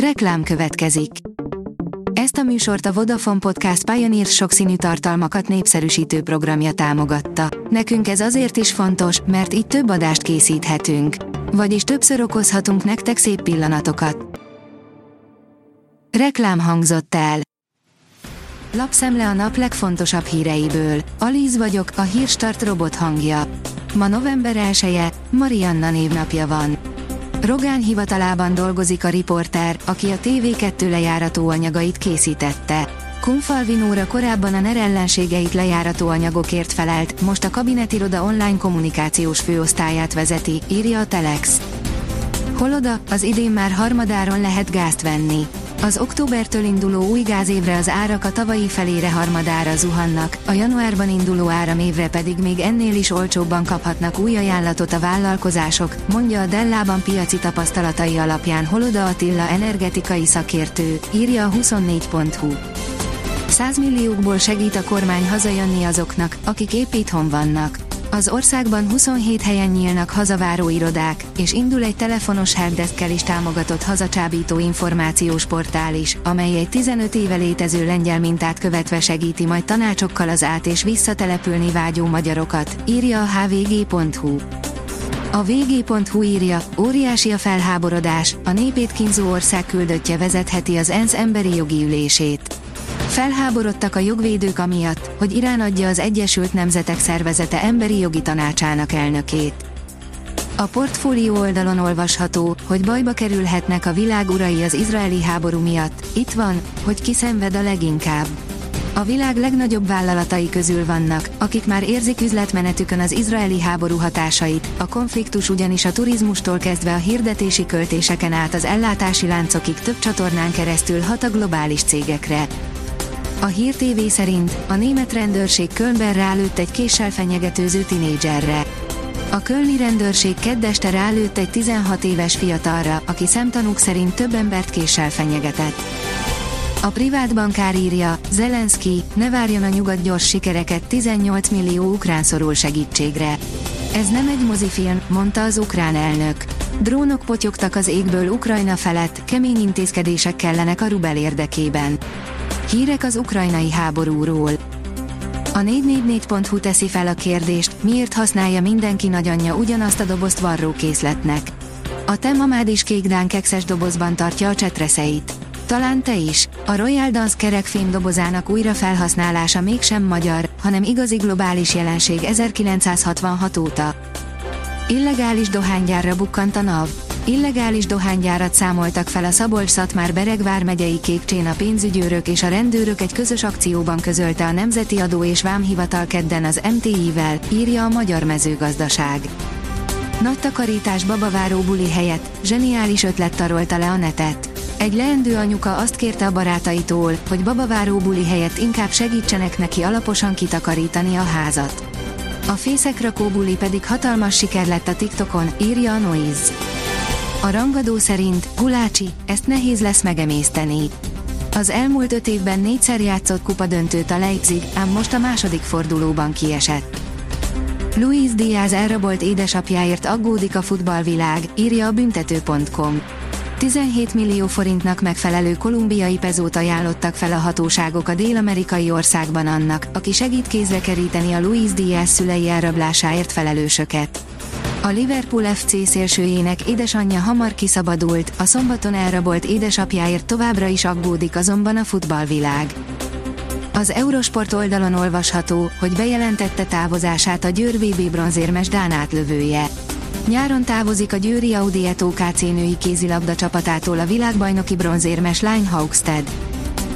Reklám következik. Ezt a műsort a Vodafone Podcast Pioneer sokszínű tartalmakat népszerűsítő programja támogatta. Nekünk ez azért is fontos, mert így több adást készíthetünk. Vagyis többször okozhatunk nektek szép pillanatokat. Reklám hangzott el. Lapszemle a nap legfontosabb híreiből. Alíz vagyok, a hírstart robot hangja. Ma november 1 -e, Marianna névnapja van. Rogán hivatalában dolgozik a riporter, aki a TV2 lejárató anyagait készítette. Kunfalvinóra korábban a NER ellenségeit lejárató anyagokért felelt, most a kabinetiroda online kommunikációs főosztályát vezeti, írja a Telex. Holoda, az idén már harmadáron lehet gázt venni. Az októbertől induló új gázévre az árak a tavalyi felére harmadára zuhannak, a januárban induló áramévre pedig még ennél is olcsóbban kaphatnak új ajánlatot a vállalkozások, mondja a Dellában piaci tapasztalatai alapján Holoda Attila energetikai szakértő, írja a 24.hu. 100 milliókból segít a kormány hazajönni azoknak, akik épp itthon vannak. Az országban 27 helyen nyílnak hazaváró irodák, és indul egy telefonos helpdeskkel is támogatott hazacsábító információs portál is, amely egy 15 éve létező lengyel mintát követve segíti majd tanácsokkal az át- és visszatelepülni vágyó magyarokat, írja a hvg.hu. A vg.hu írja, óriási a felháborodás, a népét kínzó ország küldöttje vezetheti az ENSZ emberi jogi ülését. Felháborodtak a jogvédők amiatt, hogy Irán adja az Egyesült Nemzetek Szervezete emberi jogi tanácsának elnökét. A portfólió oldalon olvasható, hogy bajba kerülhetnek a világ urai az izraeli háború miatt, itt van, hogy ki szenved a leginkább. A világ legnagyobb vállalatai közül vannak, akik már érzik üzletmenetükön az izraeli háború hatásait, a konfliktus ugyanis a turizmustól kezdve a hirdetési költéseken át az ellátási láncokig több csatornán keresztül hat a globális cégekre. A Hír TV szerint a német rendőrség Kölnben rálőtt egy késsel fenyegetőző tinédzserre. A kölni rendőrség keddeste rálőtt egy 16 éves fiatalra, aki szemtanúk szerint több embert késsel fenyegetett. A privát bankár írja, Zelenszky, ne várjon a nyugat gyors sikereket, 18 millió ukrán szorul segítségre. Ez nem egy mozifilm, mondta az ukrán elnök. Drónok potyogtak az égből Ukrajna felett, kemény intézkedések kellenek a rubel érdekében. Hírek az ukrajnai háborúról. A 444.hu teszi fel a kérdést, miért használja mindenki nagyanyja ugyanazt a dobozt varrókészletnek. A Temamád is kékdán kekszes dobozban tartja a csetreszeit. Talán te is. A Royal Dance kerekfém dobozának újra felhasználása mégsem magyar, hanem igazi globális jelenség 1966 óta. Illegális dohánygyárra bukkant a NAV. Illegális dohánygyárat számoltak fel a Szabolcs-Szatmár Beregvár megyei Kékcsén a pénzügyőrök és a rendőrök egy közös akcióban közölte a Nemzeti Adó és Vámhivatal kedden az MTI-vel, írja a Magyar Mezőgazdaság. Nagy takarítás babaváró buli helyett, zseniális ötlet tarolta le a netet. Egy leendő anyuka azt kérte a barátaitól, hogy babaváró buli helyett inkább segítsenek neki alaposan kitakarítani a házat. A fészekrakó buli pedig hatalmas siker lett a TikTokon, írja a Noise. A rangadó szerint, Gulácsi, ezt nehéz lesz megemészteni. Az elmúlt öt évben négyszer játszott kupadöntőt a Leipzig, ám most a második fordulóban kiesett. Luis Diaz elrabolt édesapjáért aggódik a futballvilág, írja a büntető.com. 17 millió forintnak megfelelő kolumbiai pezót ajánlottak fel a hatóságok a dél-amerikai országban annak, aki segít kézre keríteni a Luis Diaz szülei elrablásáért felelősöket. A Liverpool FC szélsőjének édesanyja hamar kiszabadult, a szombaton elrabolt édesapjáért továbbra is aggódik azonban a futballvilág. Az Eurosport oldalon olvasható, hogy bejelentette távozását a Győr VB bronzérmes Dán átlövője. Nyáron távozik a Győri Audi Eto KC női kézilabda csapatától a világbajnoki bronzérmes Line Haugstead.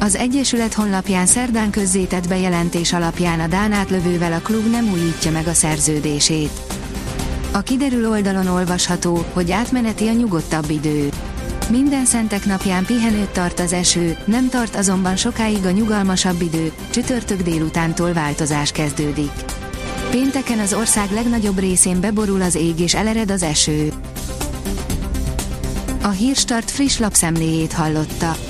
Az Egyesület honlapján szerdán közzétett bejelentés alapján a Dán átlövővel a klub nem újítja meg a szerződését. A kiderül oldalon olvasható, hogy átmeneti a nyugodtabb idő. Minden szentek napján pihenőt tart az eső, nem tart azonban sokáig a nyugalmasabb idő, csütörtök délutántól változás kezdődik. Pénteken az ország legnagyobb részén beborul az ég és elered az eső. A Hírstart friss lapszemléjét hallotta.